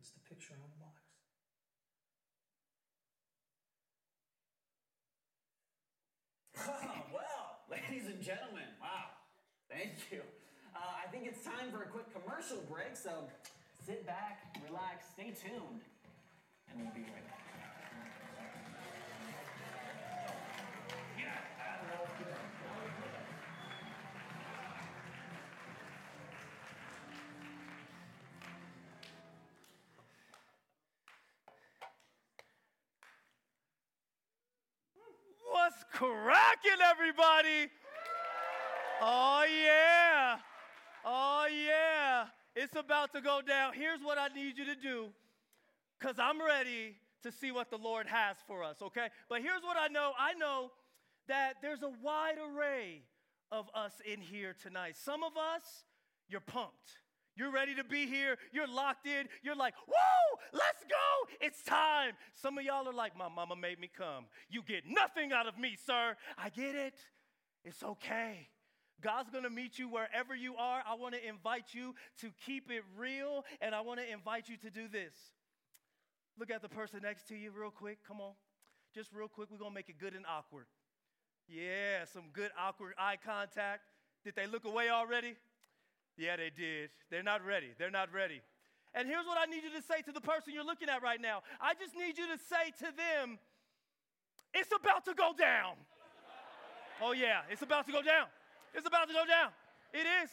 It's the picture on the box. Well, ladies and gentlemen, wow. Thank you. Uh, I think it's time for a quick commercial break, so sit back, relax, stay tuned, and we'll be right back. Cracking, everybody? Oh, yeah. Oh, yeah. It's about to go down. Here's what I need you to do because I'm ready to see what the Lord has for us, okay? But here's what I know I know that there's a wide array of us in here tonight. Some of us, you're pumped. You're ready to be here. You're locked in. You're like, whoa, let's go. It's time. Some of y'all are like, my mama made me come. You get nothing out of me, sir. I get it. It's okay. God's gonna meet you wherever you are. I wanna invite you to keep it real, and I wanna invite you to do this. Look at the person next to you, real quick. Come on. Just real quick, we're gonna make it good and awkward. Yeah, some good awkward eye contact. Did they look away already? Yeah, they did. They're not ready. They're not ready. And here's what I need you to say to the person you're looking at right now. I just need you to say to them, it's about to go down. Oh, yeah, it's about to go down. It's about to go down. It is.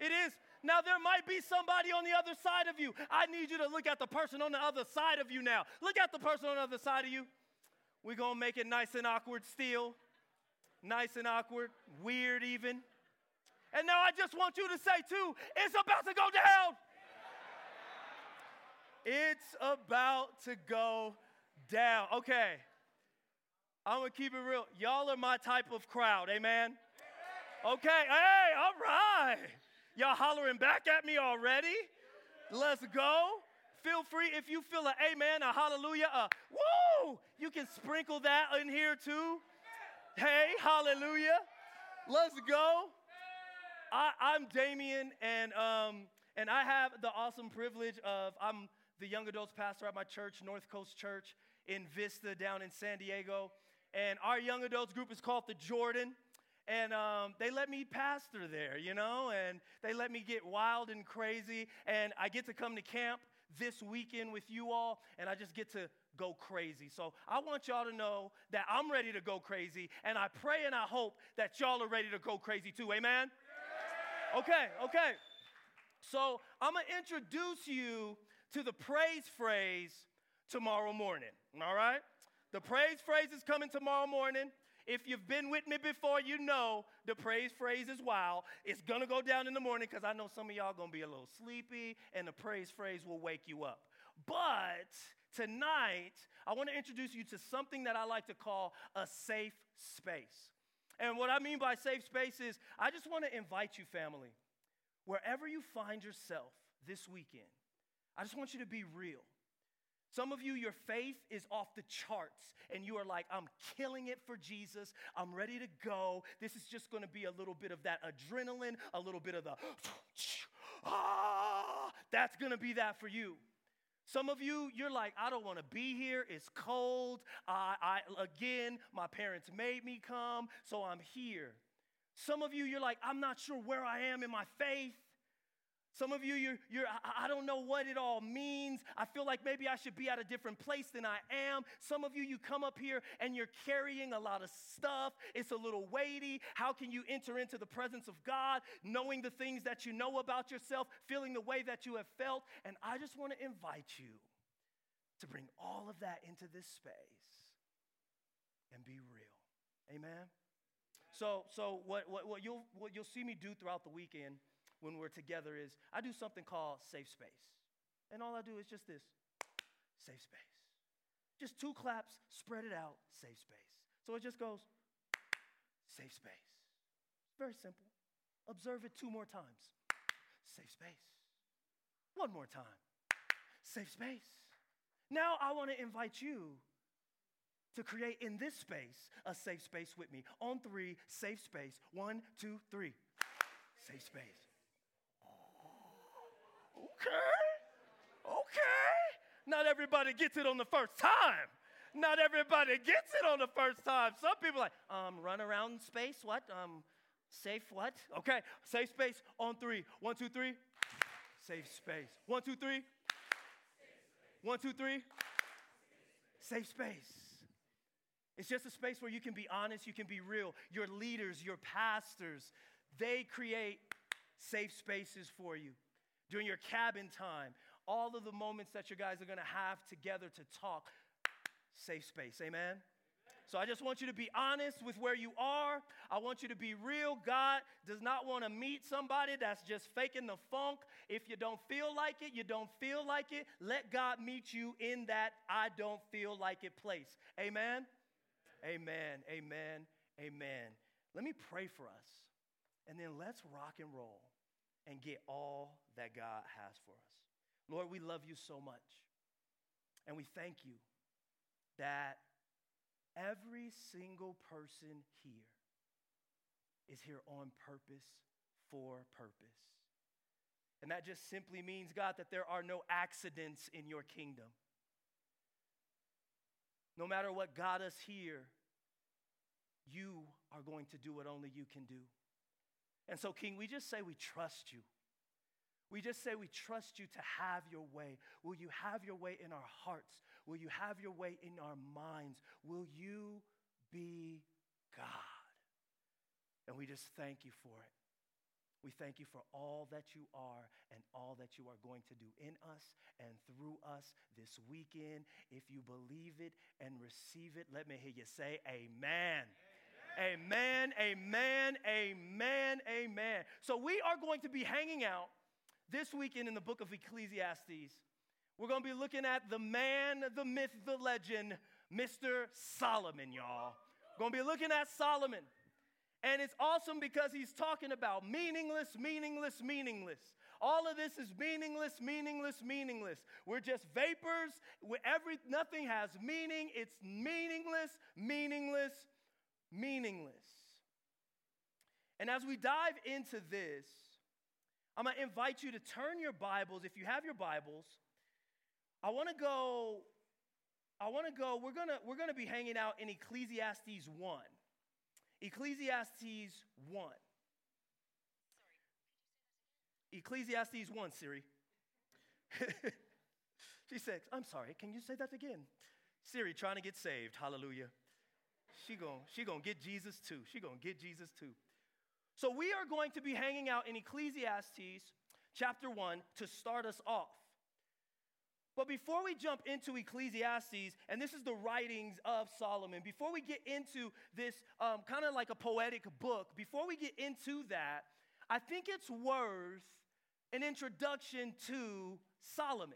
It is. Now, there might be somebody on the other side of you. I need you to look at the person on the other side of you now. Look at the person on the other side of you. We're going to make it nice and awkward still. Nice and awkward, weird even. And now I just want you to say, too, it's about to go down. It's about to go down. Okay. I'm going to keep it real. Y'all are my type of crowd. Amen. Okay. Hey, all right. Y'all hollering back at me already? Let's go. Feel free if you feel an amen, a hallelujah, a woo, you can sprinkle that in here too. Hey, hallelujah. Let's go. I, am Damien, and, um, and I have the awesome privilege of, I'm the young adults pastor at my church, North Coast Church in Vista down in San Diego. And our young adults group is called the Jordan. And um, they let me pastor there, you know, and they let me get wild and crazy. And I get to come to camp this weekend with you all, and I just get to go crazy. So I want y'all to know that I'm ready to go crazy, and I pray and I hope that y'all are ready to go crazy too. Amen? Okay, okay. So I'm gonna introduce you to the praise phrase tomorrow morning, all right? The praise phrase is coming tomorrow morning. If you've been with me before, you know the praise phrase is wild. It's gonna go down in the morning because I know some of y'all gonna be a little sleepy and the praise phrase will wake you up. But tonight, I wanna introduce you to something that I like to call a safe space. And what I mean by safe space is I just wanna invite you, family, wherever you find yourself this weekend, I just want you to be real. Some of you, your faith is off the charts, and you are like, I'm killing it for Jesus. I'm ready to go. This is just gonna be a little bit of that adrenaline, a little bit of the, ah, that's gonna be that for you. Some of you, you're like, I don't wanna be here. It's cold. I, I, again, my parents made me come, so I'm here. Some of you, you're like, I'm not sure where I am in my faith. Some of you, you're, you're, I don't know what it all means. I feel like maybe I should be at a different place than I am. Some of you, you come up here and you're carrying a lot of stuff. It's a little weighty. How can you enter into the presence of God, knowing the things that you know about yourself, feeling the way that you have felt? And I just want to invite you to bring all of that into this space and be real. Amen? So, so what, what, what, you'll, what you'll see me do throughout the weekend when we're together is I do something called safe space. And all I do is just this safe space. Just two claps, spread it out, safe space. So it just goes safe space. Very simple. Observe it two more times. Safe space. One more time. Safe space. Now I want to invite you to create in this space a safe space with me. On three, safe space. One, two, three. Safe space. Okay. Okay. Not everybody gets it on the first time. Not everybody gets it on the first time. Some people like, um, run around space, what? Um, safe what? Okay, safe space on three. One, two, three. Safe space. One, two, three. One, two, three. Safe space. It's just a space where you can be honest, you can be real. Your leaders, your pastors, they create safe spaces for you during your cabin time. All of the moments that you guys are gonna have together to talk, safe space. Amen? So I just want you to be honest with where you are. I want you to be real. God does not want to meet somebody that's just faking the funk. If you don't feel like it, you don't feel like it. Let God meet you in that I don't feel like it place. Amen. Amen. Amen. Amen. Let me pray for us. And then let's rock and roll and get all that God has for us. Lord, we love you so much. And we thank you that every single person here is here on purpose for purpose. And that just simply means, God, that there are no accidents in your kingdom. No matter what got us here, you are going to do what only you can do. And so, King, we just say we trust you. We just say we trust you to have your way. Will you have your way in our hearts? Will you have your way in our minds? Will you be God? And we just thank you for it. We thank you for all that you are and all that you are going to do in us and through us this weekend. If you believe it and receive it, let me hear you say, Amen. Amen, amen, amen, amen. amen. So we are going to be hanging out this weekend in the book of Ecclesiastes. We're going to be looking at the man, the myth, the legend, Mr. Solomon, y'all. We're going to be looking at Solomon. And it's awesome because he's talking about meaningless, meaningless, meaningless. All of this is meaningless, meaningless, meaningless. We're just vapors. We're every, nothing has meaning. It's meaningless, meaningless, meaningless. And as we dive into this, I'm going to invite you to turn your Bibles, if you have your Bibles, I want to go I want to go we're going to we're to be hanging out in Ecclesiastes 1. Ecclesiastes 1. Ecclesiastes 1, Siri. she says, I'm sorry, can you say that again? Siri trying to get saved. Hallelujah. She going she going to get Jesus too. She going to get Jesus too. So we are going to be hanging out in Ecclesiastes chapter 1 to start us off. But before we jump into Ecclesiastes, and this is the writings of Solomon, before we get into this um, kind of like a poetic book, before we get into that, I think it's worth an introduction to Solomon.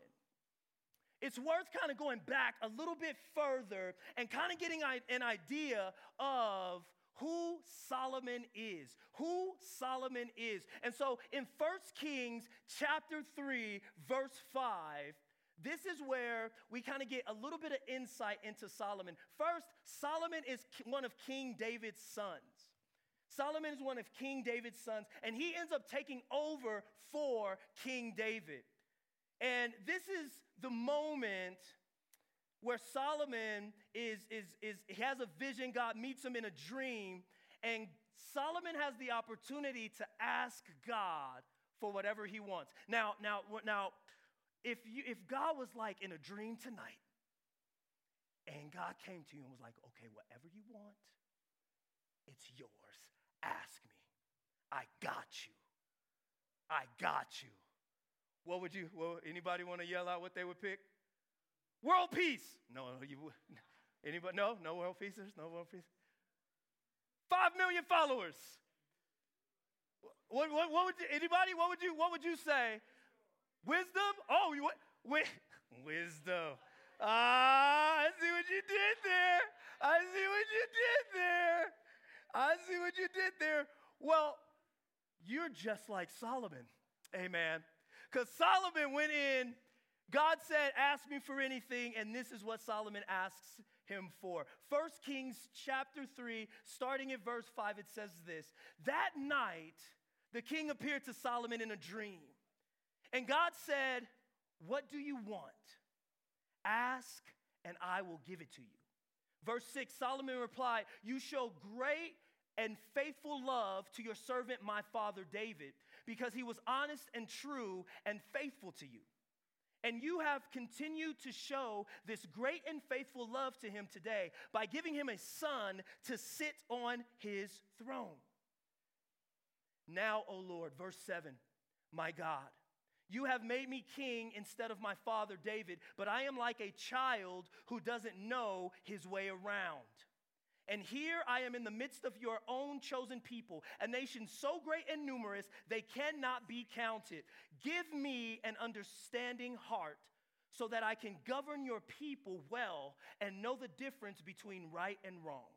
It's worth kind of going back a little bit further and kind of getting an idea of who Solomon is, who Solomon is. And so in First Kings chapter 3 verse 5, this is where we kind of get a little bit of insight into Solomon. First, Solomon is one of King David's sons. Solomon is one of King David's sons, and he ends up taking over for King David. And this is the moment where Solomon is, is, is he has a vision, God meets him in a dream, and Solomon has the opportunity to ask God for whatever he wants. Now, now, now, if, you, if God was like in a dream tonight, and God came to you and was like, okay, whatever you want, it's yours. Ask me. I got you. I got you. What would you, well, anybody want to yell out what they would pick? World peace. No, you. Anybody? No, no world peace. no world peace. Five million followers. What, what, what would you, anybody? What would you? What would you say? Wisdom? Oh, you what? wisdom. Ah, I see what you did there. I see what you did there. I see what you did there. Well, you're just like Solomon. Amen. Because Solomon went in, God said, Ask me for anything, and this is what Solomon asks him for. First Kings chapter 3, starting at verse 5, it says this That night, the king appeared to Solomon in a dream. And God said, What do you want? Ask, and I will give it to you. Verse 6 Solomon replied, You show great and faithful love to your servant, my father David, because he was honest and true and faithful to you. And you have continued to show this great and faithful love to him today by giving him a son to sit on his throne. Now, O Lord, verse 7, my God, you have made me king instead of my father David, but I am like a child who doesn't know his way around. And here I am in the midst of your own chosen people, a nation so great and numerous they cannot be counted. Give me an understanding heart so that I can govern your people well and know the difference between right and wrong.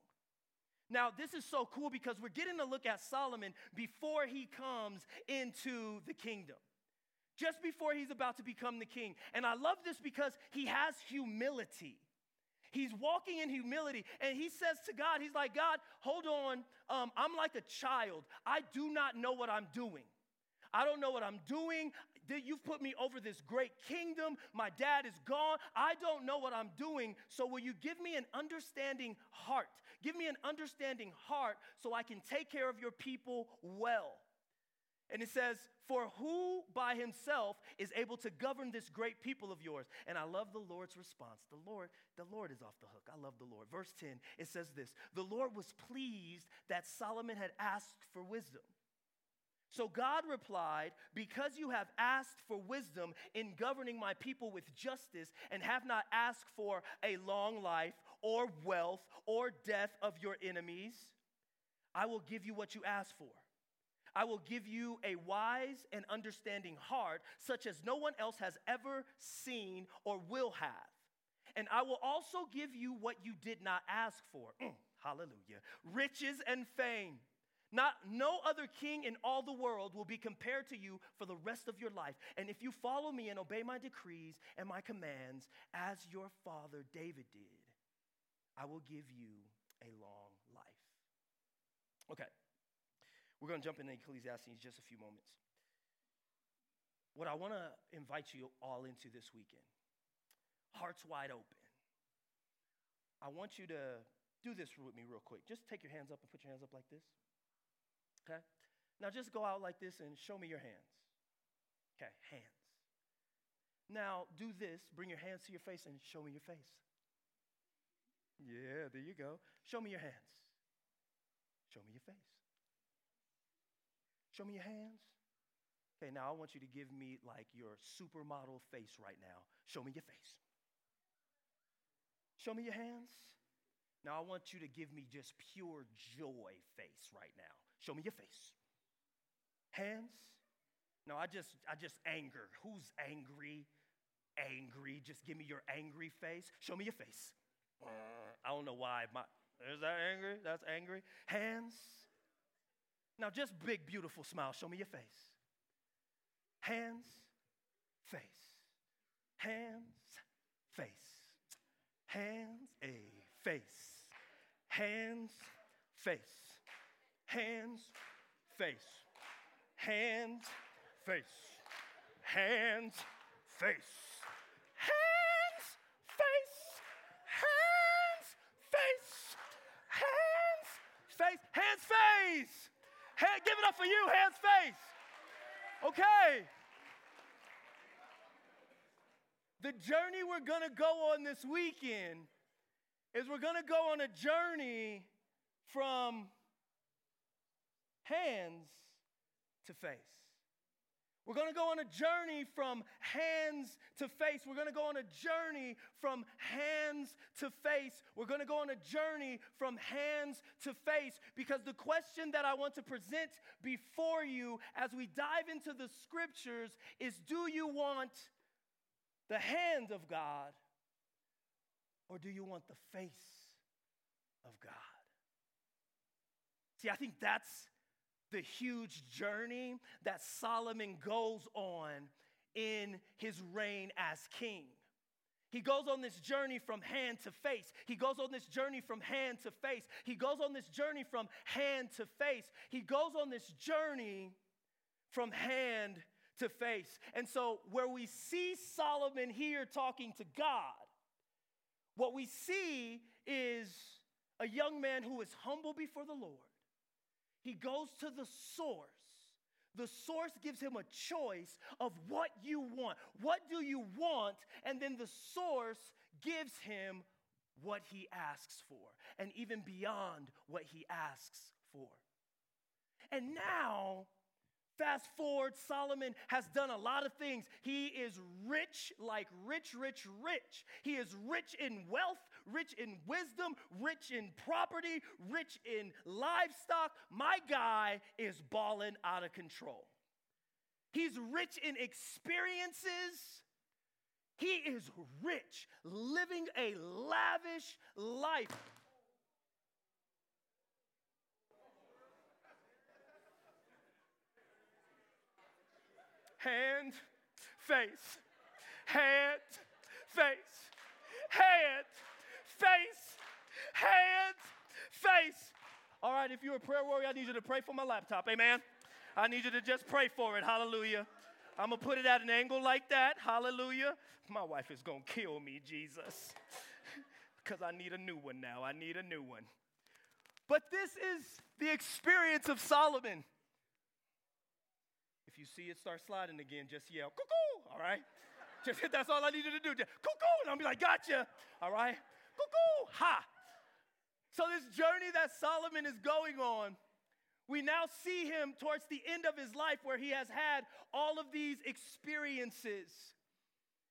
Now, this is so cool because we're getting to look at Solomon before he comes into the kingdom. Just before he's about to become the king. And I love this because he has humility. He's walking in humility and he says to God, He's like, God, hold on. Um, I'm like a child. I do not know what I'm doing. I don't know what I'm doing. You've put me over this great kingdom. My dad is gone. I don't know what I'm doing. So, will you give me an understanding heart? Give me an understanding heart so I can take care of your people well. And it says, For who by himself is able to govern this great people of yours? And I love the Lord's response. The Lord, the Lord is off the hook. I love the Lord. Verse 10, it says this The Lord was pleased that Solomon had asked for wisdom. So God replied, Because you have asked for wisdom in governing my people with justice, and have not asked for a long life, or wealth, or death of your enemies, I will give you what you ask for. I will give you a wise and understanding heart, such as no one else has ever seen or will have. And I will also give you what you did not ask for. Mm, hallelujah. Riches and fame. Not no other king in all the world will be compared to you for the rest of your life. And if you follow me and obey my decrees and my commands as your father David did, I will give you a long life. Okay. We're going to jump into Ecclesiastes just a few moments. What I want to invite you all into this weekend hearts wide open. I want you to do this with me real quick. Just take your hands up and put your hands up like this. Okay? Now just go out like this and show me your hands. Okay, hands. Now do this, bring your hands to your face and show me your face. Yeah, there you go. Show me your hands. Show me your face. Show me your hands. Okay, now I want you to give me like your supermodel face right now. Show me your face. Show me your hands. Now I want you to give me just pure joy face right now. Show me your face. Hands. No, I just I just anger. Who's angry? Angry. Just give me your angry face. Show me your face. Mm, I don't know why. My, is that angry? That's angry. Hands. Now, just big, beautiful smile. Show me your face. Hands, face. Hands, face. Hands, a face. Hands, face. Hands, face. Hands, face. Hands, face. Hands, face. Hands, face. Hands, face. Hands, face. Hand, give it up for you, hands, face. Okay. The journey we're going to go on this weekend is we're going to go on a journey from hands to face. We're going to go on a journey from hands to face. We're going to go on a journey from hands to face. We're going to go on a journey from hands to face because the question that I want to present before you as we dive into the scriptures is do you want the hand of God or do you want the face of God? See, I think that's the huge journey that Solomon goes on in his reign as king. He goes on this journey from hand to face. He goes on this journey from hand to face. He goes on this journey from hand to face. He goes on this journey from hand to face. And so, where we see Solomon here talking to God, what we see is a young man who is humble before the Lord. He goes to the source. The source gives him a choice of what you want. What do you want? And then the source gives him what he asks for, and even beyond what he asks for. And now, fast forward, Solomon has done a lot of things. He is rich, like rich, rich, rich. He is rich in wealth, rich in wisdom, rich in property, rich in livestock. My guy is balling out of control. He's rich in experiences. He is rich, living a lavish life. Hand, face, hand, face, hand, face, hands, face. All right, if you're a prayer warrior, I need you to pray for my laptop. Amen. I need you to just pray for it. Hallelujah. I'm going to put it at an angle like that. Hallelujah. My wife is going to kill me, Jesus. Because I need a new one now. I need a new one. But this is the experience of Solomon. If you see it start sliding again, just yell, cuckoo, all right? Just, that's all I need you to do. Just, cuckoo, and I'll be like, gotcha, all right? Cuckoo, ha. So, this journey that Solomon is going on, we now see him towards the end of his life where he has had all of these experiences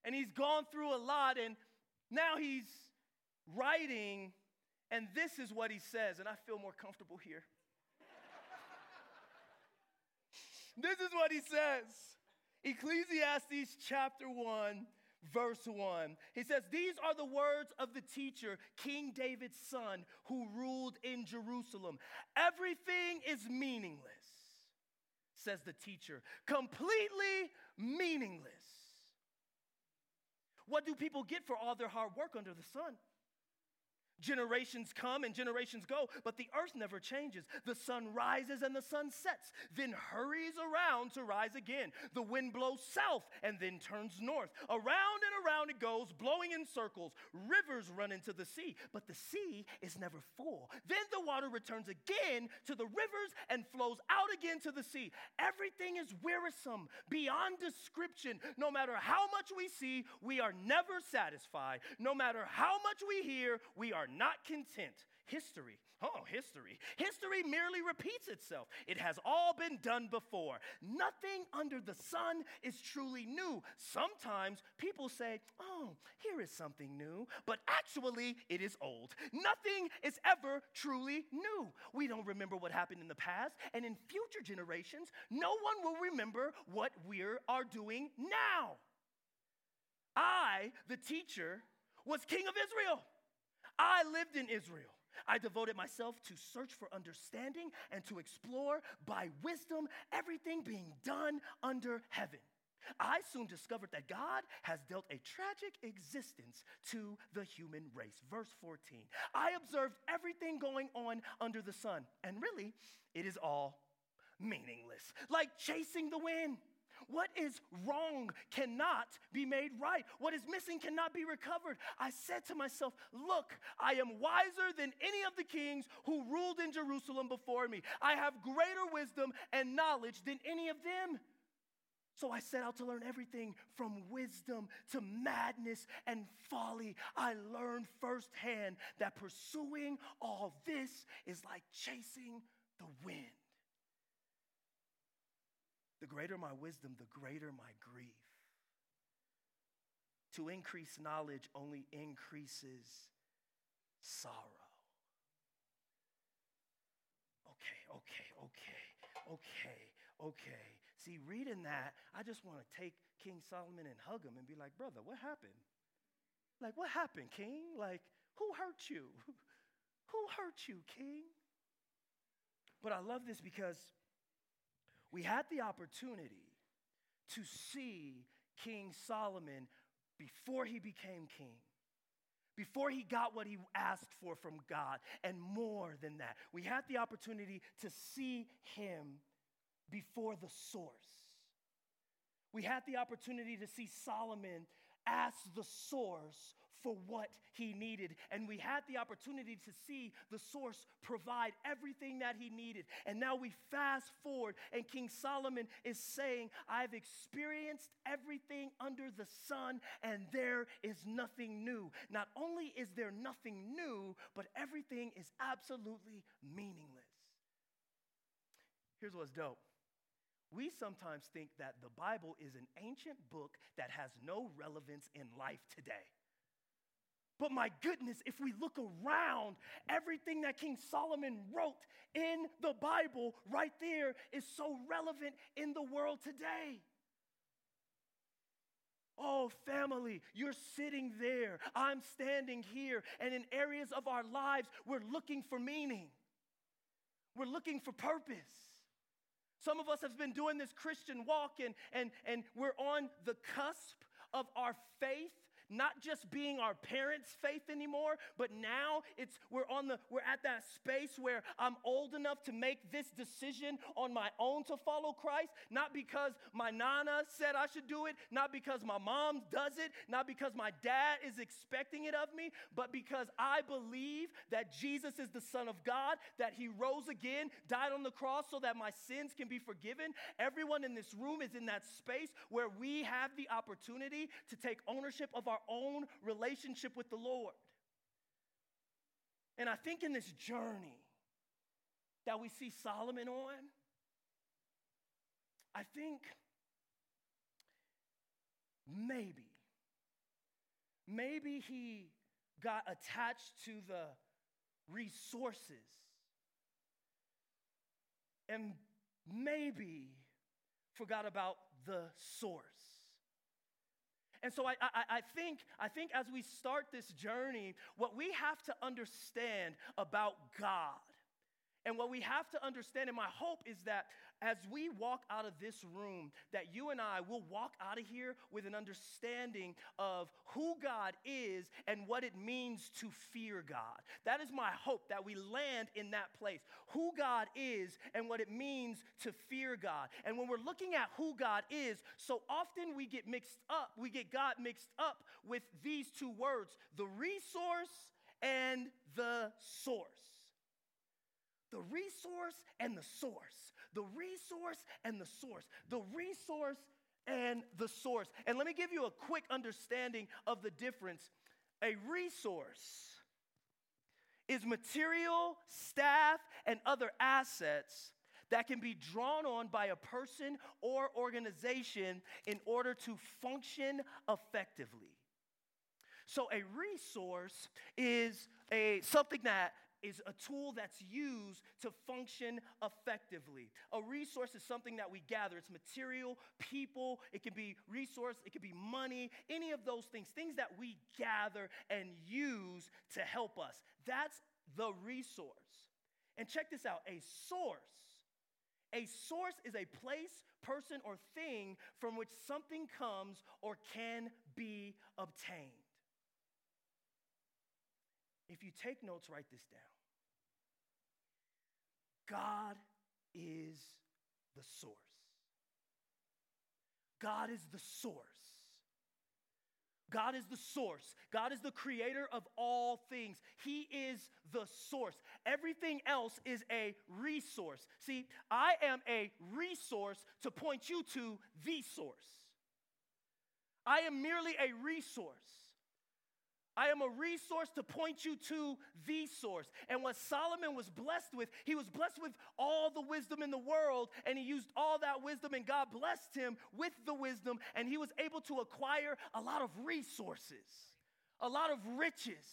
and he's gone through a lot and now he's writing and this is what he says and I feel more comfortable here. this is what he says. Ecclesiastes chapter 1 verse 1. He says, These are the words of the teacher, King David's son, who ruled in Jerusalem. Everything is meaningless, says the teacher, completely meaningless. What do people get for all their hard work under the sun? Generations come and generations go, but the earth never changes. The sun rises and the sun sets, then hurries around to rise again. The wind blows south and then turns north. Around and around it goes, blowing in circles. Rivers run into the sea, but the sea is never full. Then the water returns again to the rivers and flows out again to the sea. Everything is wearisome, beyond description. No matter how much we see, we are never satisfied. No matter how much we hear, we are are not content. History, oh, history. History merely repeats itself. It has all been done before. Nothing under the sun is truly new. Sometimes people say, oh, here is something new, but actually it is old. Nothing is ever truly new. We don't remember what happened in the past, and in future generations, no one will remember what we are doing now. I, the teacher, was king of Israel. I lived in Israel. I devoted myself to search for understanding and to explore by wisdom everything being done under heaven. I soon discovered that God has dealt a tragic existence to the human race. Verse 14. I observed everything going on under the sun, and really, it is all meaningless, like chasing the wind. What is wrong cannot be made right. What is missing cannot be recovered. I said to myself, Look, I am wiser than any of the kings who ruled in Jerusalem before me. I have greater wisdom and knowledge than any of them. So I set out to learn everything from wisdom to madness and folly. I learned firsthand that pursuing all this is like chasing the wind. The greater my wisdom, the greater my grief. To increase knowledge only increases sorrow. Okay, okay, okay, okay, okay. See, reading that, I just want to take King Solomon and hug him and be like, brother, what happened? Like, what happened, King? Like, who hurt you? Who hurt you, King? But I love this because we had the opportunity to see King Solomon before he became king, before he got what he asked for from God, and more than that. We had the opportunity to see him before the source. We had the opportunity to see Solomon asked the source for what he needed. And we had the opportunity to see the source provide everything that he needed. And now we fast forward, and King Solomon is saying, I've experienced everything under the sun, and there is nothing new. Not only is there nothing new, but everything is absolutely meaningless. Here's what's dope. We sometimes think that the Bible is an ancient book that has no relevance in life today. But my goodness, if we look around, everything that King Solomon wrote in the Bible right there is so relevant in the world today. Oh, family, you're sitting there. I'm standing here. And in areas of our lives, we're looking for meaning, we're looking for purpose. Some of us have been doing this Christian walk, and, and, and we're on the cusp of our faith not just being our parents' faith anymore, but now it's we're on the we're at that space where I'm old enough to make this decision on my own to follow Christ, not because my nana said I should do it, not because my mom does it, not because my dad is expecting it of me, but because I believe that Jesus is the son of God, that he rose again, died on the cross so that my sins can be forgiven. Everyone in this room is in that space where we have the opportunity to take ownership of our our own relationship with the Lord. And I think in this journey that we see Solomon on, I think maybe, maybe he got attached to the resources and maybe forgot about the source. And so I, I, I, think, I think as we start this journey, what we have to understand about God and what we have to understand, and my hope is that as we walk out of this room, that you and I will walk out of here with an understanding of who God is and what it means to fear God. That is my hope that we land in that place. Who God is and what it means to fear God. And when we're looking at who God is, so often we get mixed up, we get God mixed up with these two words the resource and the source the resource and the source. The resource and the source. The resource and the source. And let me give you a quick understanding of the difference. A resource is material, staff, and other assets that can be drawn on by a person or organization in order to function effectively. So a resource is a something that is a tool that's used to function effectively. A resource is something that we gather. It's material, people, it can be resource, it can be money, any of those things, things that we gather and use to help us. That's the resource. And check this out a source. A source is a place, person, or thing from which something comes or can be obtained. You take notes, write this down. God is the source. God is the source. God is the source. God is the creator of all things. He is the source. Everything else is a resource. See, I am a resource to point you to the source. I am merely a resource. I am a resource to point you to the source. And what Solomon was blessed with, he was blessed with all the wisdom in the world, and he used all that wisdom, and God blessed him with the wisdom, and he was able to acquire a lot of resources, a lot of riches.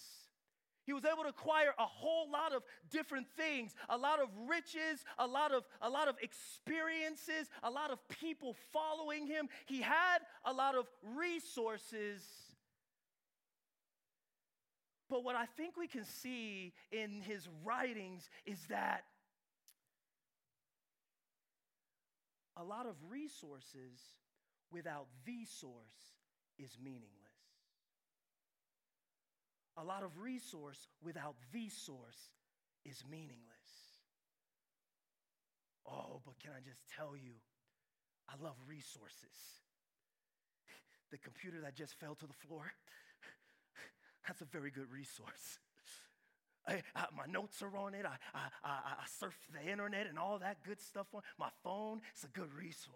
He was able to acquire a whole lot of different things, a lot of riches, a lot of, a lot of experiences, a lot of people following him. He had a lot of resources but what I think we can see in his writings is that a lot of resources without the source is meaningless. A lot of resource without the source is meaningless. Oh, but can I just tell you, I love resources. the computer that just fell to the floor, that's a very good resource. I, I, my notes are on it. I, I, I, surf the internet and all that good stuff on my phone. It's a good resource.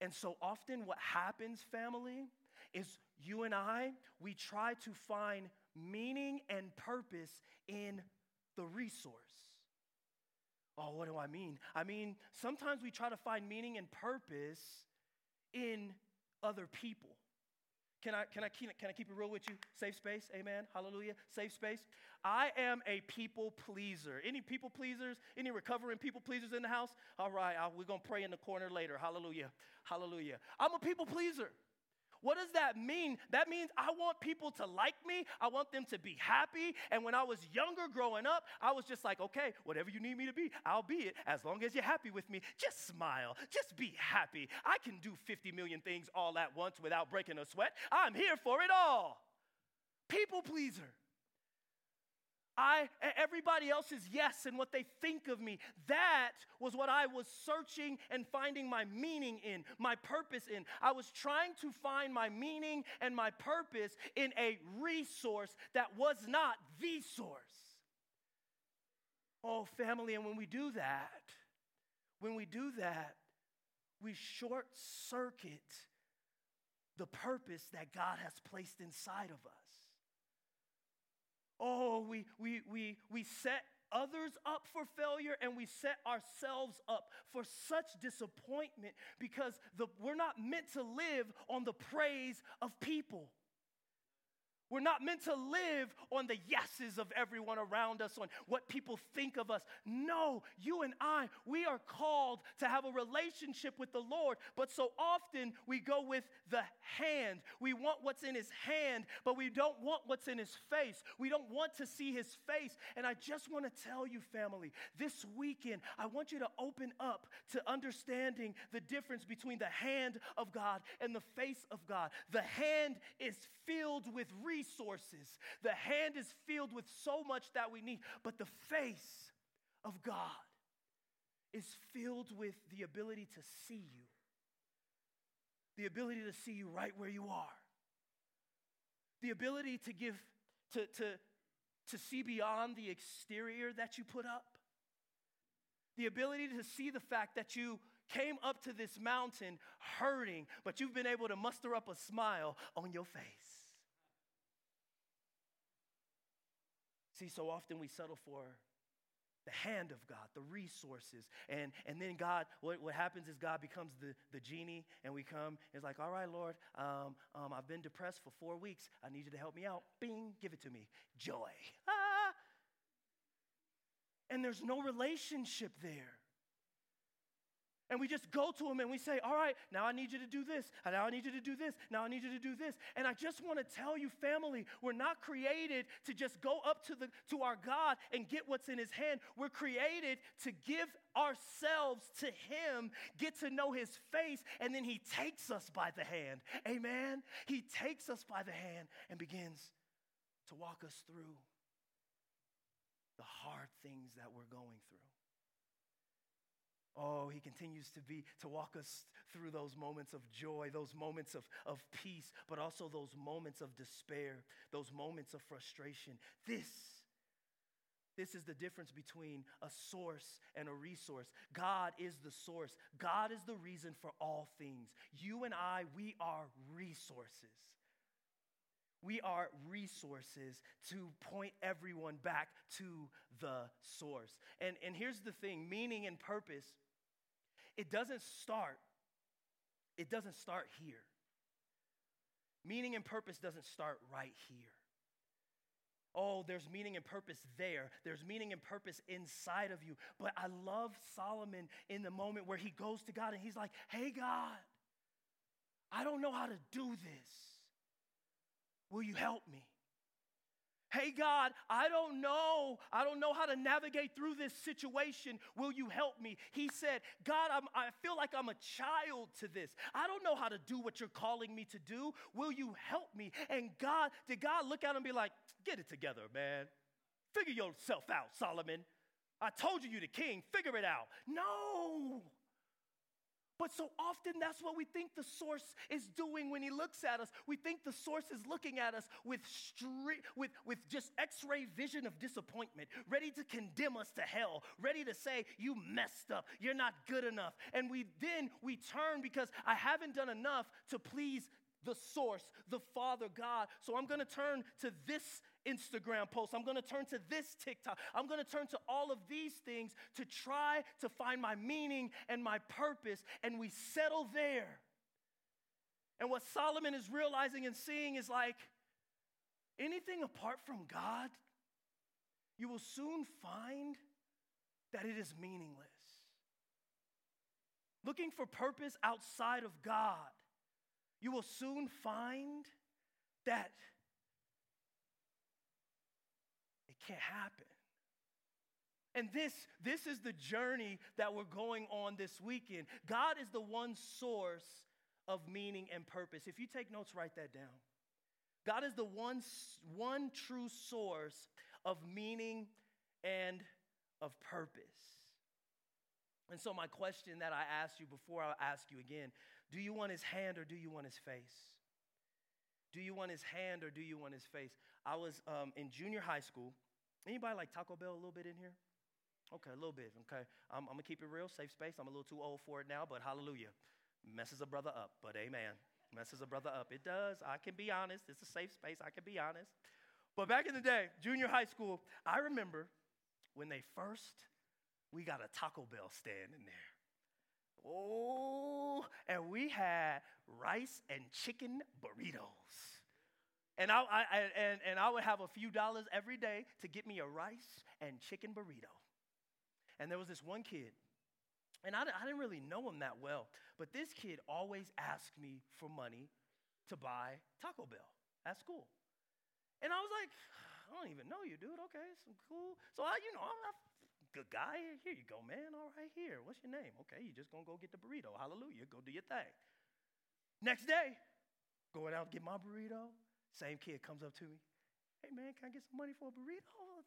And so often, what happens, family, is you and I, we try to find meaning and purpose in the resource. Oh, what do I mean? I mean, sometimes we try to find meaning and purpose in other people. Can I, can, I, can I keep it real with you? Safe space, amen, hallelujah, safe space. I am a people pleaser. Any people pleasers? Any recovering people pleasers in the house? All right, we're gonna pray in the corner later, hallelujah, hallelujah. I'm a people pleaser. What does that mean? That means I want people to like me. I want them to be happy. And when I was younger growing up, I was just like, okay, whatever you need me to be, I'll be it. As long as you're happy with me, just smile. Just be happy. I can do 50 million things all at once without breaking a sweat. I'm here for it all. People pleaser. I everybody else's yes and what they think of me. That was what I was searching and finding my meaning in, my purpose in. I was trying to find my meaning and my purpose in a resource that was not the source. Oh, family, and when we do that, when we do that, we short circuit the purpose that God has placed inside of us. Oh, we, we, we, we set others up for failure and we set ourselves up for such disappointment because the, we're not meant to live on the praise of people. We're not meant to live on the yeses of everyone around us, on what people think of us. No, you and I, we are called to have a relationship with the Lord, but so often we go with the hand. We want what's in his hand, but we don't want what's in his face. We don't want to see his face. And I just want to tell you, family, this weekend, I want you to open up to understanding the difference between the hand of God and the face of God. The hand is filled with the hand is filled with so much that we need, but the face of God is filled with the ability to see you, the ability to see you right where you are, the ability to give, to, to, to see beyond the exterior that you put up, the ability to see the fact that you came up to this mountain hurting, but you've been able to muster up a smile on your face. See, so often we settle for the hand of God, the resources. And, and then God, what, what happens is God becomes the, the genie, and we come, it's like, all right, Lord, um, um, I've been depressed for four weeks. I need you to help me out. Bing, give it to me. Joy. Ah! And there's no relationship there. And we just go to him and we say, All right, now I need you to do this. Now I need you to do this. Now I need you to do this. And I just want to tell you, family, we're not created to just go up to, the, to our God and get what's in his hand. We're created to give ourselves to him, get to know his face, and then he takes us by the hand. Amen? He takes us by the hand and begins to walk us through the hard things that we're going through. Oh, he continues to be, to walk us through those moments of joy, those moments of, of peace, but also those moments of despair, those moments of frustration. This, this is the difference between a source and a resource. God is the source. God is the reason for all things. You and I, we are resources. We are resources to point everyone back to the source. And, and here's the thing meaning and purpose it doesn't start, it doesn't start here. Meaning and purpose doesn't start right here. Oh, there's meaning and purpose there. There's meaning and purpose inside of you. But I love Solomon in the moment where he goes to God and he's like, hey, God, I don't know how to do this. Will you help me? Hey, God, I don't know. I don't know how to navigate through this situation. Will you help me? He said, God, I'm, I feel like I'm a child to this. I don't know how to do what you're calling me to do. Will you help me? And God, did God look at him and be like, get it together, man? Figure yourself out, Solomon. I told you you're the king. Figure it out. No. But so often that's what we think the source is doing when he looks at us. We think the source is looking at us with, stri- with, with just x ray vision of disappointment, ready to condemn us to hell, ready to say, You messed up, you're not good enough. And we then we turn because I haven't done enough to please the source, the Father God. So I'm gonna turn to this Instagram post. I'm gonna turn to this TikTok. I'm gonna turn to all of these things to try to find my meaning and my purpose, and we settle there. And what Solomon is realizing and seeing is like anything apart from God, you will soon find that it is meaningless. Looking for purpose outside of God, you will soon find that can't happen. And this, this is the journey that we're going on this weekend. God is the one source of meaning and purpose. If you take notes, write that down. God is the one, one true source of meaning and of purpose. And so, my question that I asked you before I'll ask you again do you want his hand or do you want his face? Do you want his hand or do you want his face? I was um, in junior high school Anybody like Taco Bell a little bit in here? Okay, a little bit. Okay, I'm, I'm, gonna keep it real, safe space. I'm a little too old for it now, but hallelujah. Messes a brother up, but amen. Messes a brother up. It does. I can be honest. It's a safe space. I can be honest. But back in the day, junior high school, I remember when they first, we got a Taco Bell stand in there. Oh, and we had rice and chicken burritos. And I, I, and, and I would have a few dollars every day to get me a rice and chicken burrito. And there was this one kid, and I, I didn't really know him that well, but this kid always asked me for money to buy Taco Bell at school. And I was like, I don't even know you, dude. Okay, some cool. So I, you know, I'm a good guy. Here you go, man. All right, here. What's your name? Okay, you just gonna go get the burrito. Hallelujah. Go do your thing. Next day, going out and get my burrito. Same kid comes up to me. Hey man, can I get some money for a burrito? Like,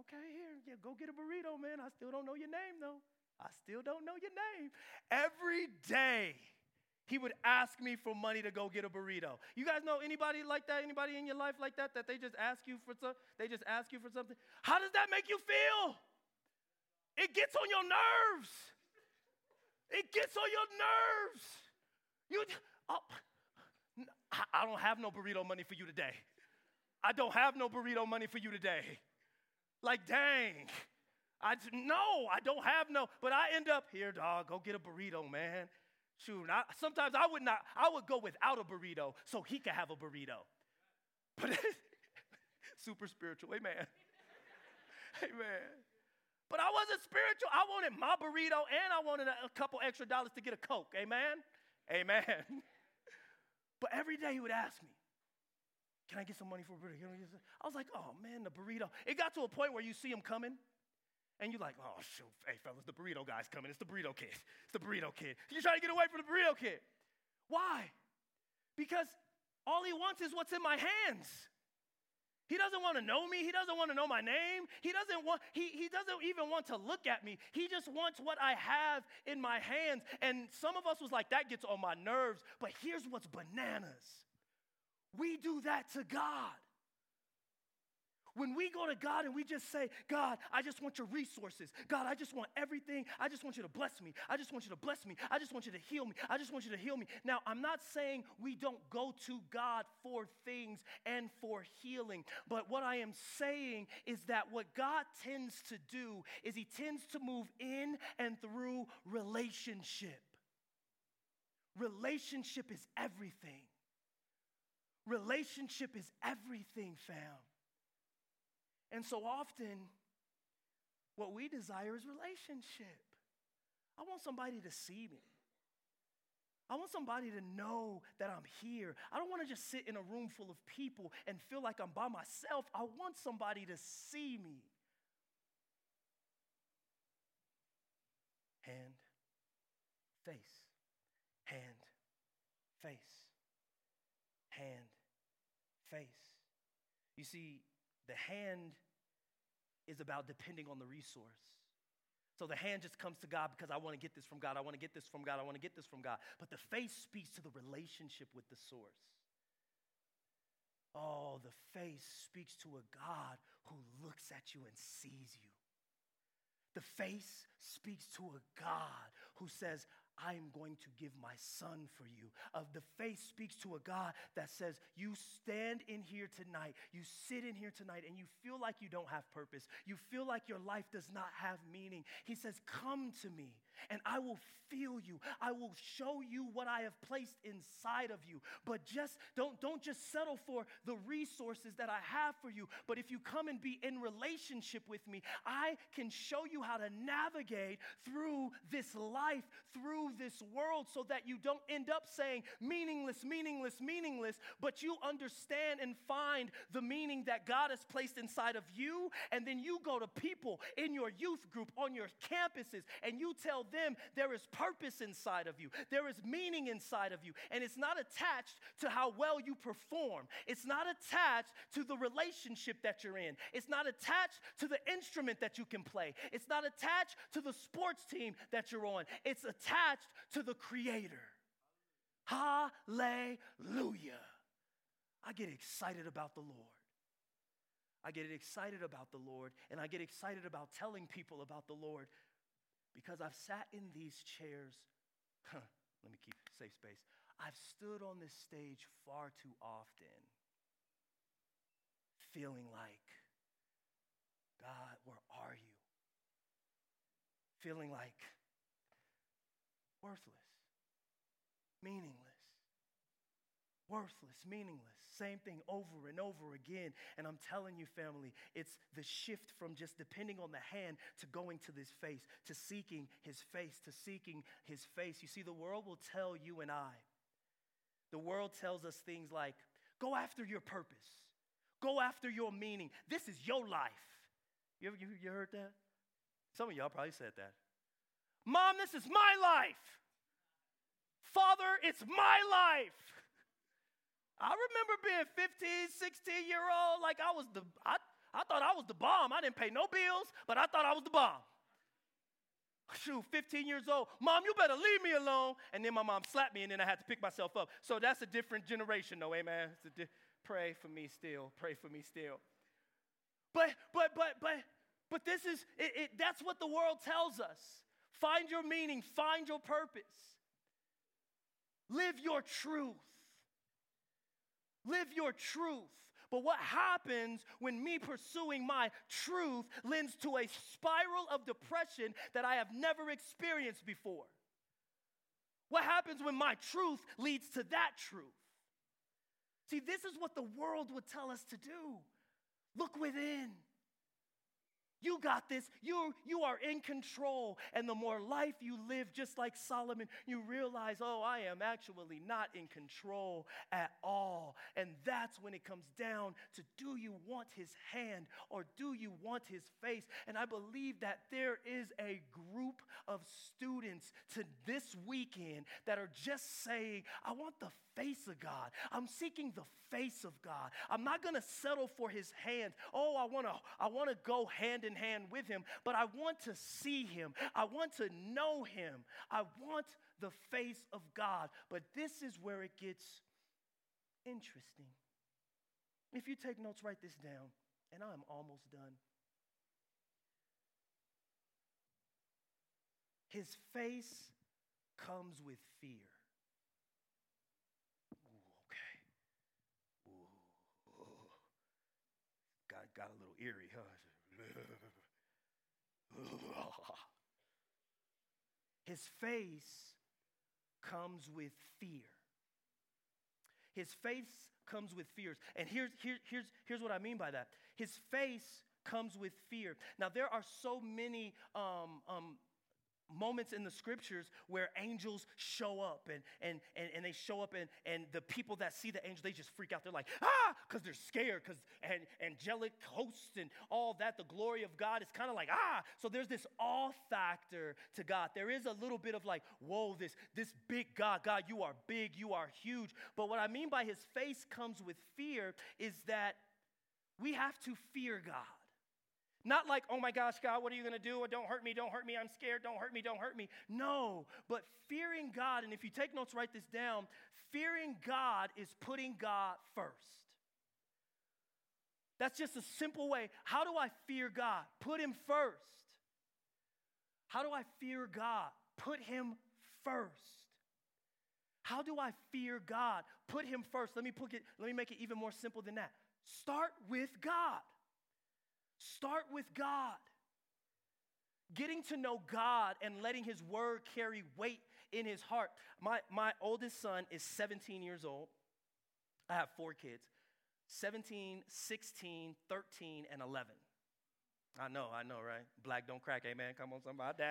okay, here, yeah, go get a burrito, man. I still don't know your name though. I still don't know your name. Every day, he would ask me for money to go get a burrito. You guys know anybody like that? Anybody in your life like that? That they just ask you for some, they just ask you for something? How does that make you feel? It gets on your nerves. It gets on your nerves. You, oh, I don't have no burrito money for you today. I don't have no burrito money for you today. Like, dang. I no, I don't have no, but I end up here, dog. Go get a burrito, man. Shoot, I, sometimes I would not. I would go without a burrito so he could have a burrito. But super spiritual, amen, amen. But I wasn't spiritual. I wanted my burrito and I wanted a, a couple extra dollars to get a coke, amen, amen. But every day he would ask me, Can I get some money for a burrito? I was like, Oh man, the burrito. It got to a point where you see him coming, and you're like, Oh shoot, hey fellas, the burrito guy's coming. It's the burrito kid. It's the burrito kid. You're trying to get away from the burrito kid. Why? Because all he wants is what's in my hands. He doesn't want to know me. He doesn't want to know my name. He doesn't want he, he doesn't even want to look at me. He just wants what I have in my hands. And some of us was like that gets on my nerves. But here's what's bananas. We do that to God. When we go to God and we just say, God, I just want your resources. God, I just want everything. I just want you to bless me. I just want you to bless me. I just want you to heal me. I just want you to heal me. Now, I'm not saying we don't go to God for things and for healing, but what I am saying is that what God tends to do is He tends to move in and through relationship. Relationship is everything. Relationship is everything, fam. And so often, what we desire is relationship. I want somebody to see me. I want somebody to know that I'm here. I don't want to just sit in a room full of people and feel like I'm by myself. I want somebody to see me. Hand, face, hand, face, hand, face. You see, the hand is about depending on the resource. So the hand just comes to God because I want to get this from God. I want to get this from God. I want to get this from God. But the face speaks to the relationship with the source. Oh, the face speaks to a God who looks at you and sees you. The face speaks to a God who says, I am going to give my son for you. Of the faith speaks to a God that says, You stand in here tonight, you sit in here tonight, and you feel like you don't have purpose. You feel like your life does not have meaning. He says, Come to me and I will feel you. I will show you what I have placed inside of you. But just don't, don't just settle for the resources that I have for you. But if you come and be in relationship with me, I can show you how to navigate through this life, through this world, so that you don't end up saying meaningless, meaningless, meaningless, but you understand and find the meaning that God has placed inside of you. And then you go to people in your youth group, on your campuses, and you tell them there is purpose inside of you, there is meaning inside of you, and it's not attached to how well you perform. It's not attached to the relationship that you're in. It's not attached to the instrument that you can play. It's not attached to the sports team that you're on. It's attached to the Creator. Hallelujah. I get excited about the Lord. I get excited about the Lord, and I get excited about telling people about the Lord because I've sat in these chairs. Let me keep safe space. I've stood on this stage far too often, feeling like, God, where are you? Feeling like worthless, meaningless, worthless, meaningless. Same thing over and over again. And I'm telling you, family, it's the shift from just depending on the hand to going to this face, to seeking his face, to seeking his face. You see, the world will tell you and I, the world tells us things like, go after your purpose, go after your meaning. This is your life. You, ever, you, you heard that? Some of y'all probably said that. Mom, this is my life. Father, it's my life. I remember being 15, 16 year old, like I was the, I, I thought I was the bomb. I didn't pay no bills, but I thought I was the bomb. Shoot, 15 years old. Mom, you better leave me alone. And then my mom slapped me, and then I had to pick myself up. So that's a different generation, though, amen. Di- pray for me still. Pray for me still. But, but, but, but, but this is, it, it, that's what the world tells us. Find your meaning, find your purpose, live your truth. Live your truth. But what happens when me pursuing my truth lends to a spiral of depression that I have never experienced before? What happens when my truth leads to that truth? See, this is what the world would tell us to do. Look within. You got this. You, you are in control. And the more life you live, just like Solomon, you realize, oh, I am actually not in control at all. And that's when it comes down to do you want his hand or do you want his face? And I believe that there is a group of students to this weekend that are just saying, I want the face of God. I'm seeking the face of God. I'm not going to settle for his hand. Oh, I want to I want to go hand in hand with him, but I want to see him. I want to know him. I want the face of God. But this is where it gets interesting. If you take notes, write this down, and I'm almost done. His face comes with fear. got a little eerie, huh? His face comes with fear. His face comes with fears. And here's, here, here's, here's what I mean by that. His face comes with fear. Now, there are so many um, um, moments in the scriptures where angels show up and, and, and, and they show up and, and the people that see the angel they just freak out. They're like ah! Because they're scared because and angelic hosts and all that the glory of god is kind of like ah! So there's this awe factor to god. There is a little bit of like whoa this this big god god you are big you are huge. But what i mean by his face comes with fear is that we have to fear god Not like, oh my gosh, God, what are you going to do? Don't hurt me, don't hurt me, I'm scared, don't hurt me, don't hurt me. No, but fearing God, and if you take notes, write this down. Fearing God is putting God first. That's just a simple way. How do I fear God? Put Him first. How do I fear God? Put Him first. How do I fear God? Put Him first. Let me put it, let me make it even more simple than that. Start with God. Start with God. Getting to know God and letting His word carry weight in His heart. My, my oldest son is 17 years old. I have four kids 17, 16, 13, and 11. I know, I know, right? Black don't crack, amen. Come on, somebody.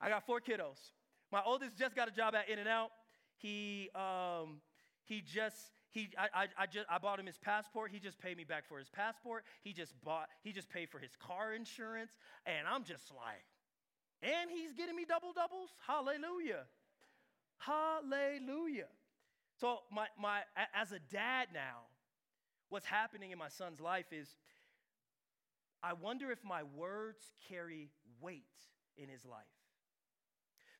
I got four kiddos. My oldest just got a job at In-N-Out. He, um, he just he, I, I, I, just, I bought him his passport. He just paid me back for his passport. He just bought, he just paid for his car insurance. And I'm just like, and he's getting me double doubles. Hallelujah. Hallelujah. So my, my, as a dad now, what's happening in my son's life is I wonder if my words carry weight in his life.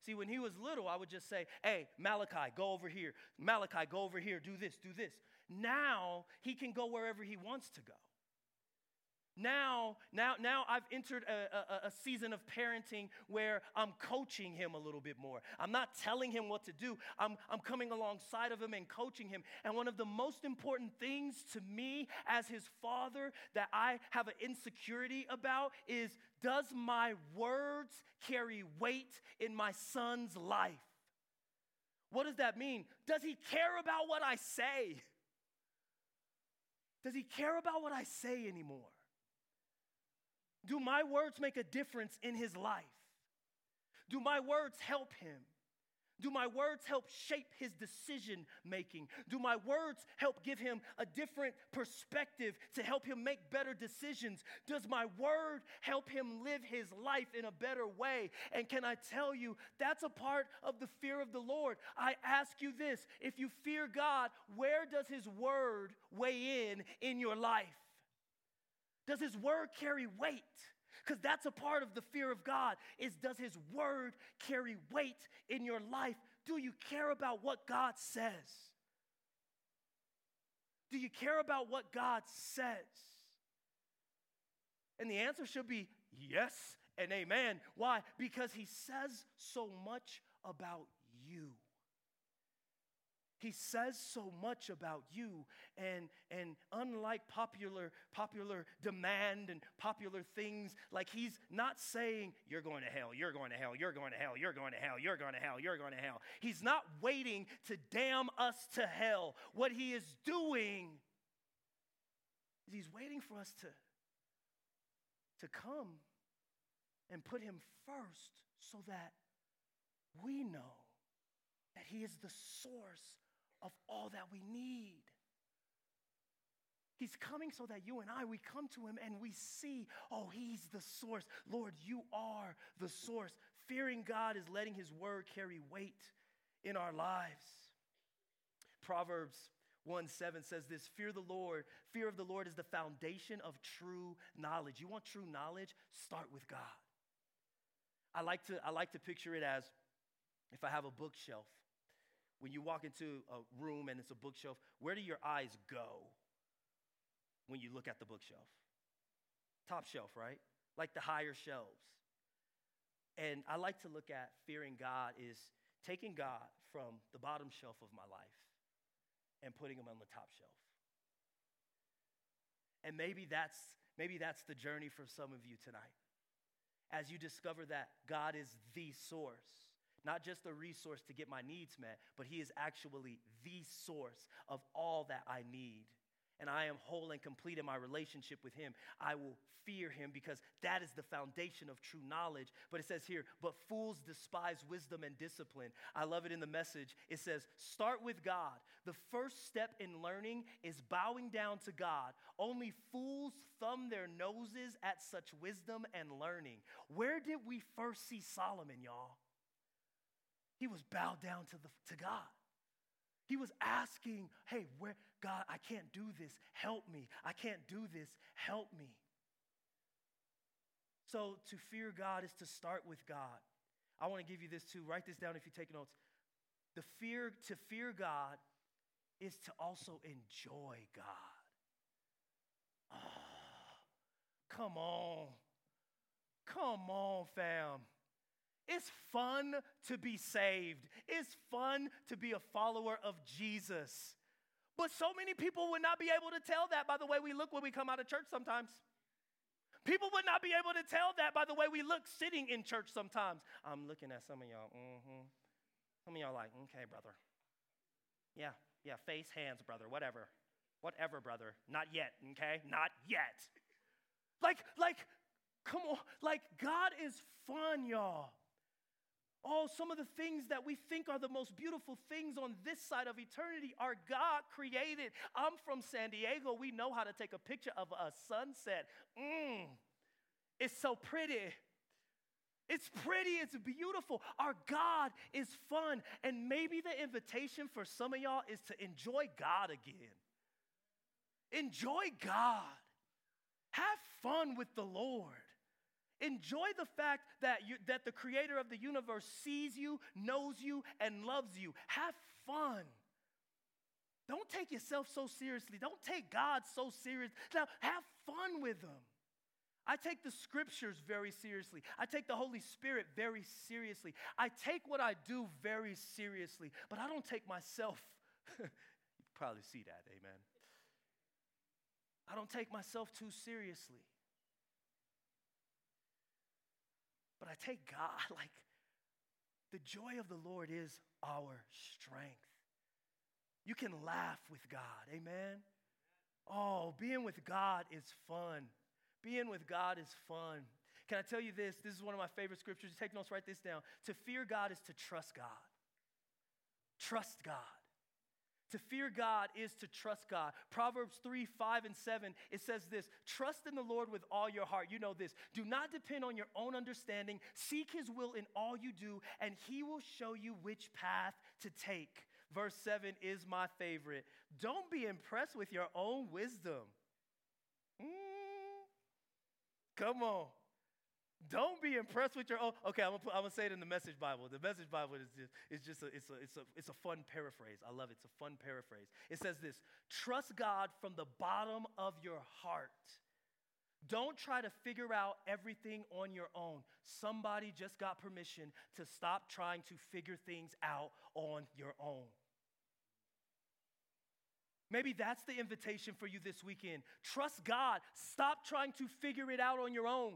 See, when he was little, I would just say, hey, Malachi, go over here. Malachi, go over here. Do this, do this. Now he can go wherever he wants to go. Now, now, now I've entered a, a, a, season of parenting where I'm coaching him a little bit more. I'm not telling him what to do, I'm, I'm coming alongside of him and coaching him. And one of the most important things to me as his father that I have an insecurity about is does my words carry weight in my son's life? What does that mean? Does he care about what I say? Does he care about what I say anymore? Do my words make a difference in his life? Do my words help him? Do my words help shape his decision making? Do my words help give him a different perspective to help him make better decisions? Does my word help him live his life in a better way? And can I tell you, that's a part of the fear of the Lord. I ask you this if you fear God, where does his word weigh in in your life? Does his word carry weight? Because that's a part of the fear of God is does his word carry weight in your life? Do you care about what God says? Do you care about what God says? And the answer should be yes and amen. Why? Because he says so much about you. He says so much about you, and, and unlike popular, popular demand and popular things, like he's not saying, You're going to hell, you're going to hell, you're going to hell, you're going to hell, you're going to hell, you're going to hell. He's not waiting to damn us to hell. What he is doing is he's waiting for us to, to come and put him first so that we know that he is the source of all that we need. He's coming so that you and I, we come to him and we see, oh, he's the source. Lord, you are the source. Fearing God is letting his word carry weight in our lives. Proverbs 1 7 says this Fear the Lord. Fear of the Lord is the foundation of true knowledge. You want true knowledge? Start with God. I like to, I like to picture it as if I have a bookshelf when you walk into a room and it's a bookshelf, where do your eyes go when you look at the bookshelf? Top shelf, right? Like the higher shelves. And I like to look at fearing God is taking God from the bottom shelf of my life and putting him on the top shelf. And maybe that's maybe that's the journey for some of you tonight. As you discover that God is the source not just a resource to get my needs met, but He is actually the source of all that I need. And I am whole and complete in my relationship with Him. I will fear Him because that is the foundation of true knowledge. But it says here, but fools despise wisdom and discipline. I love it in the message. It says, start with God. The first step in learning is bowing down to God. Only fools thumb their noses at such wisdom and learning. Where did we first see Solomon, y'all? He was bowed down to, the, to God. He was asking, hey, where, God, I can't do this. Help me. I can't do this. Help me. So to fear God is to start with God. I want to give you this too. Write this down if you take notes. The fear to fear God is to also enjoy God. Oh, come on. Come on, fam. It's fun to be saved. It's fun to be a follower of Jesus. But so many people would not be able to tell that by the way we look when we come out of church sometimes. People would not be able to tell that by the way we look sitting in church sometimes. I'm looking at some of y'all. Mm-hmm. Some of y'all like, okay, brother. Yeah, yeah, face, hands, brother, whatever. Whatever, brother. Not yet, okay? Not yet. Like, like, come on. Like, God is fun, y'all. Oh, some of the things that we think are the most beautiful things on this side of eternity are God created. I'm from San Diego. We know how to take a picture of a sunset. Mmm, it's so pretty. It's pretty, it's beautiful. Our God is fun. And maybe the invitation for some of y'all is to enjoy God again. Enjoy God. Have fun with the Lord. Enjoy the fact that, you, that the creator of the universe sees you, knows you, and loves you. Have fun. Don't take yourself so seriously. Don't take God so serious. Now, have fun with Him. I take the scriptures very seriously. I take the Holy Spirit very seriously. I take what I do very seriously, but I don't take myself. you probably see that, amen. I don't take myself too seriously. But I take God, like, the joy of the Lord is our strength. You can laugh with God, amen? Oh, being with God is fun. Being with God is fun. Can I tell you this? This is one of my favorite scriptures. Take notes, write this down. To fear God is to trust God. Trust God. To fear God is to trust God. Proverbs 3, 5, and 7, it says this Trust in the Lord with all your heart. You know this. Do not depend on your own understanding. Seek his will in all you do, and he will show you which path to take. Verse 7 is my favorite. Don't be impressed with your own wisdom. Mm, come on. Don't be impressed with your own. Okay, I'm gonna, put, I'm gonna say it in the Message Bible. The Message Bible is just, it's just a, it's, a, it's, a, it's a fun paraphrase. I love it. It's a fun paraphrase. It says this Trust God from the bottom of your heart. Don't try to figure out everything on your own. Somebody just got permission to stop trying to figure things out on your own. Maybe that's the invitation for you this weekend. Trust God. Stop trying to figure it out on your own.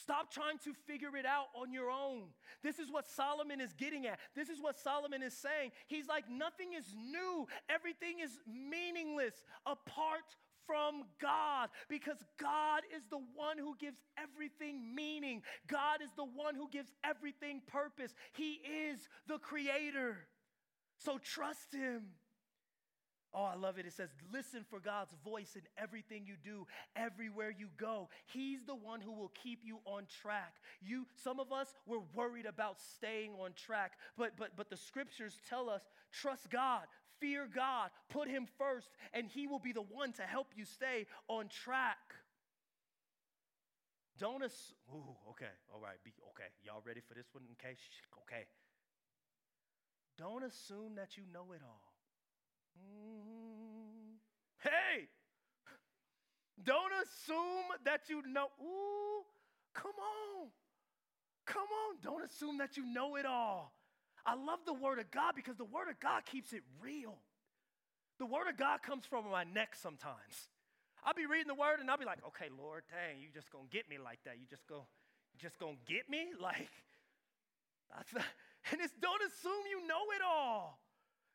Stop trying to figure it out on your own. This is what Solomon is getting at. This is what Solomon is saying. He's like, nothing is new, everything is meaningless apart from God because God is the one who gives everything meaning. God is the one who gives everything purpose. He is the creator. So trust Him. Oh, I love it. It says, listen for God's voice in everything you do, everywhere you go. He's the one who will keep you on track. You, some of us, we're worried about staying on track, but but but the scriptures tell us, trust God, fear God, put him first, and he will be the one to help you stay on track. Don't assume, ooh, okay, all right, be, okay, y'all ready for this one? Okay, okay. Don't assume that you know it all. Hey, don't assume that you know. Ooh, come on. Come on. Don't assume that you know it all. I love the Word of God because the Word of God keeps it real. The Word of God comes from my neck sometimes. I'll be reading the Word and I'll be like, okay, Lord, dang, you just gonna get me like that. You just go, you just gonna get me? Like, and it's don't assume you know it all.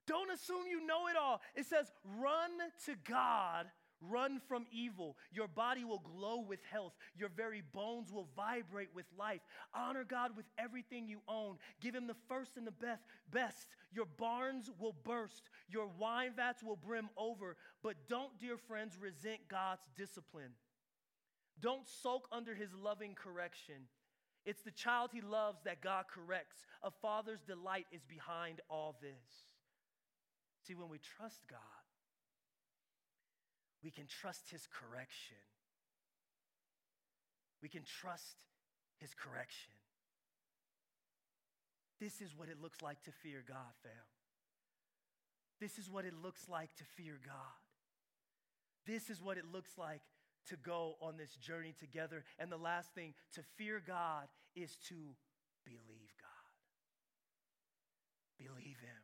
Don't assume you know it all. It says, run to God, run from evil. Your body will glow with health. Your very bones will vibrate with life. Honor God with everything you own. Give Him the first and the best. Your barns will burst. Your wine vats will brim over. But don't, dear friends, resent God's discipline. Don't sulk under His loving correction. It's the child He loves that God corrects. A father's delight is behind all this. See, when we trust God, we can trust His correction. We can trust His correction. This is what it looks like to fear God, fam. This is what it looks like to fear God. This is what it looks like to go on this journey together. And the last thing, to fear God is to believe God. Believe Him.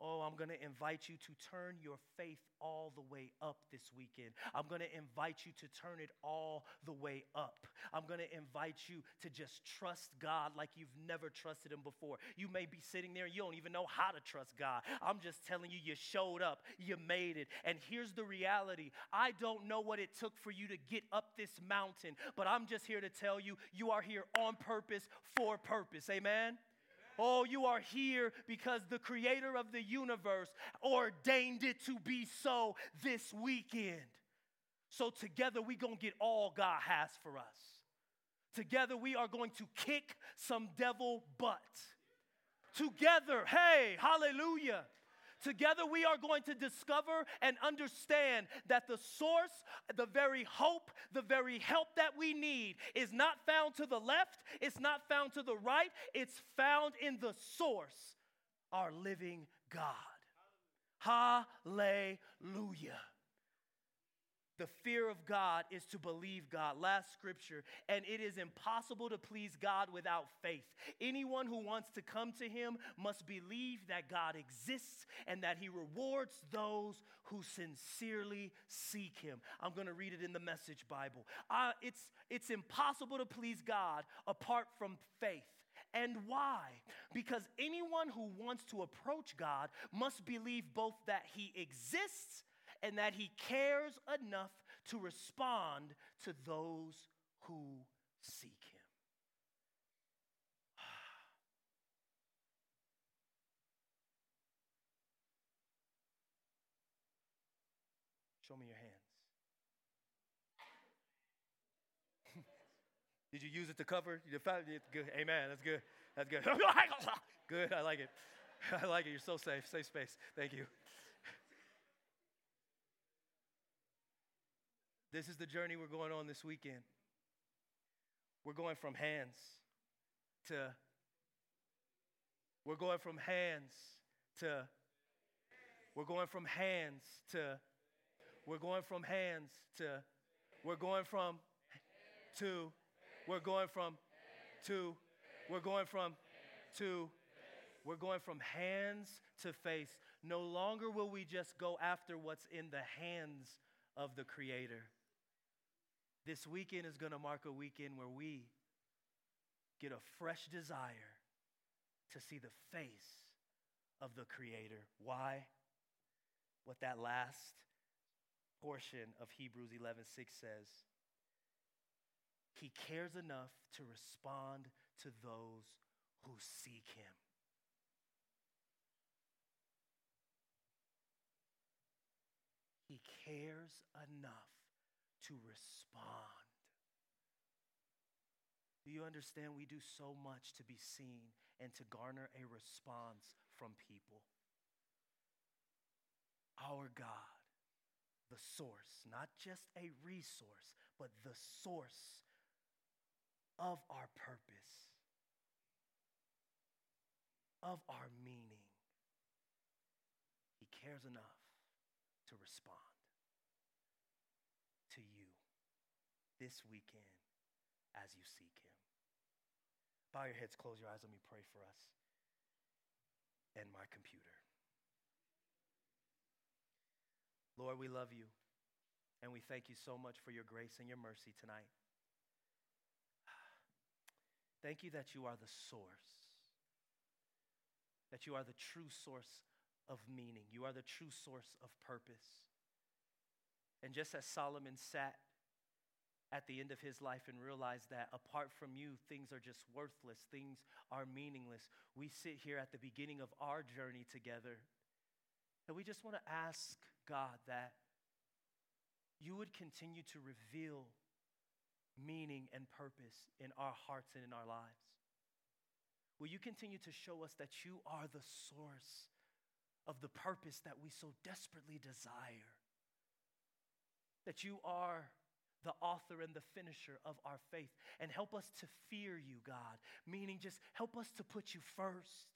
Oh, I'm going to invite you to turn your faith all the way up this weekend. I'm going to invite you to turn it all the way up. I'm going to invite you to just trust God like you've never trusted Him before. You may be sitting there and you don't even know how to trust God. I'm just telling you, you showed up, you made it. And here's the reality I don't know what it took for you to get up this mountain, but I'm just here to tell you, you are here on purpose, for purpose. Amen? Oh, you are here because the creator of the universe ordained it to be so this weekend. So together we going to get all God has for us. Together we are going to kick some devil butt. Together, hey, hallelujah. Together, we are going to discover and understand that the source, the very hope, the very help that we need is not found to the left, it's not found to the right, it's found in the source, our living God. Hallelujah. The fear of God is to believe God. Last scripture, and it is impossible to please God without faith. Anyone who wants to come to Him must believe that God exists and that He rewards those who sincerely seek Him. I'm going to read it in the Message Bible. Uh, it's, it's impossible to please God apart from faith. And why? Because anyone who wants to approach God must believe both that He exists and that he cares enough to respond to those who seek him. Show me your hands. Did you use it to cover? Good. Amen. That's good. That's good. good. I like it. I like it. You're so safe. Safe space. Thank you. This is the journey we're going on this weekend. We're going from hands to, we're going from hands to, we're going from hands to, we're going from hands to, we're going from to, we're going from to, we're going from to, we're going from hands to face. No longer will we just go after what's in the hands of the Creator. This weekend is going to mark a weekend where we get a fresh desire to see the face of the Creator. Why? What that last portion of Hebrews 11 6 says. He cares enough to respond to those who seek Him. He cares enough to respond. Do you understand? We do so much to be seen and to garner a response from people. Our God, the source, not just a resource, but the source of our purpose, of our meaning. He cares enough to respond. This weekend as you seek Him. Bow your heads, close your eyes. Let me pray for us and my computer. Lord, we love you and we thank you so much for your grace and your mercy tonight. Thank you that you are the source, that you are the true source of meaning, you are the true source of purpose. And just as Solomon sat at the end of his life and realize that apart from you, things are just worthless, things are meaningless. We sit here at the beginning of our journey together, and we just want to ask God that you would continue to reveal meaning and purpose in our hearts and in our lives. Will you continue to show us that you are the source of the purpose that we so desperately desire. That you are the author and the finisher of our faith. And help us to fear you, God, meaning just help us to put you first.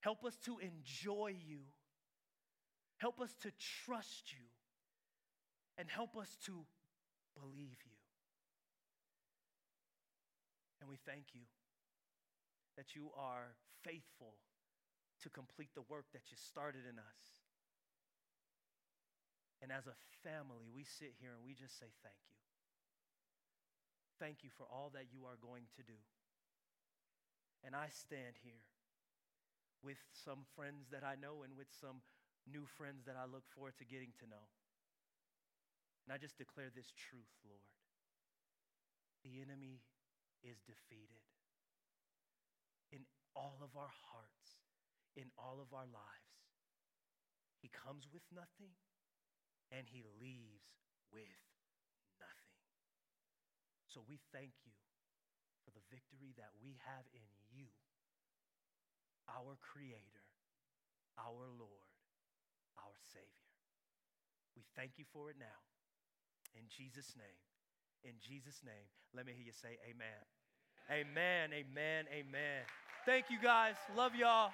Help us to enjoy you. Help us to trust you. And help us to believe you. And we thank you that you are faithful to complete the work that you started in us. And as a family, we sit here and we just say thank you. Thank you for all that you are going to do. And I stand here with some friends that I know and with some new friends that I look forward to getting to know. And I just declare this truth, Lord. The enemy is defeated in all of our hearts, in all of our lives. He comes with nothing and he leaves with nothing. So we thank you for the victory that we have in you, our Creator, our Lord, our Savior. We thank you for it now. In Jesus' name. In Jesus' name. Let me hear you say amen. Amen, amen, amen. Thank you guys. Love y'all.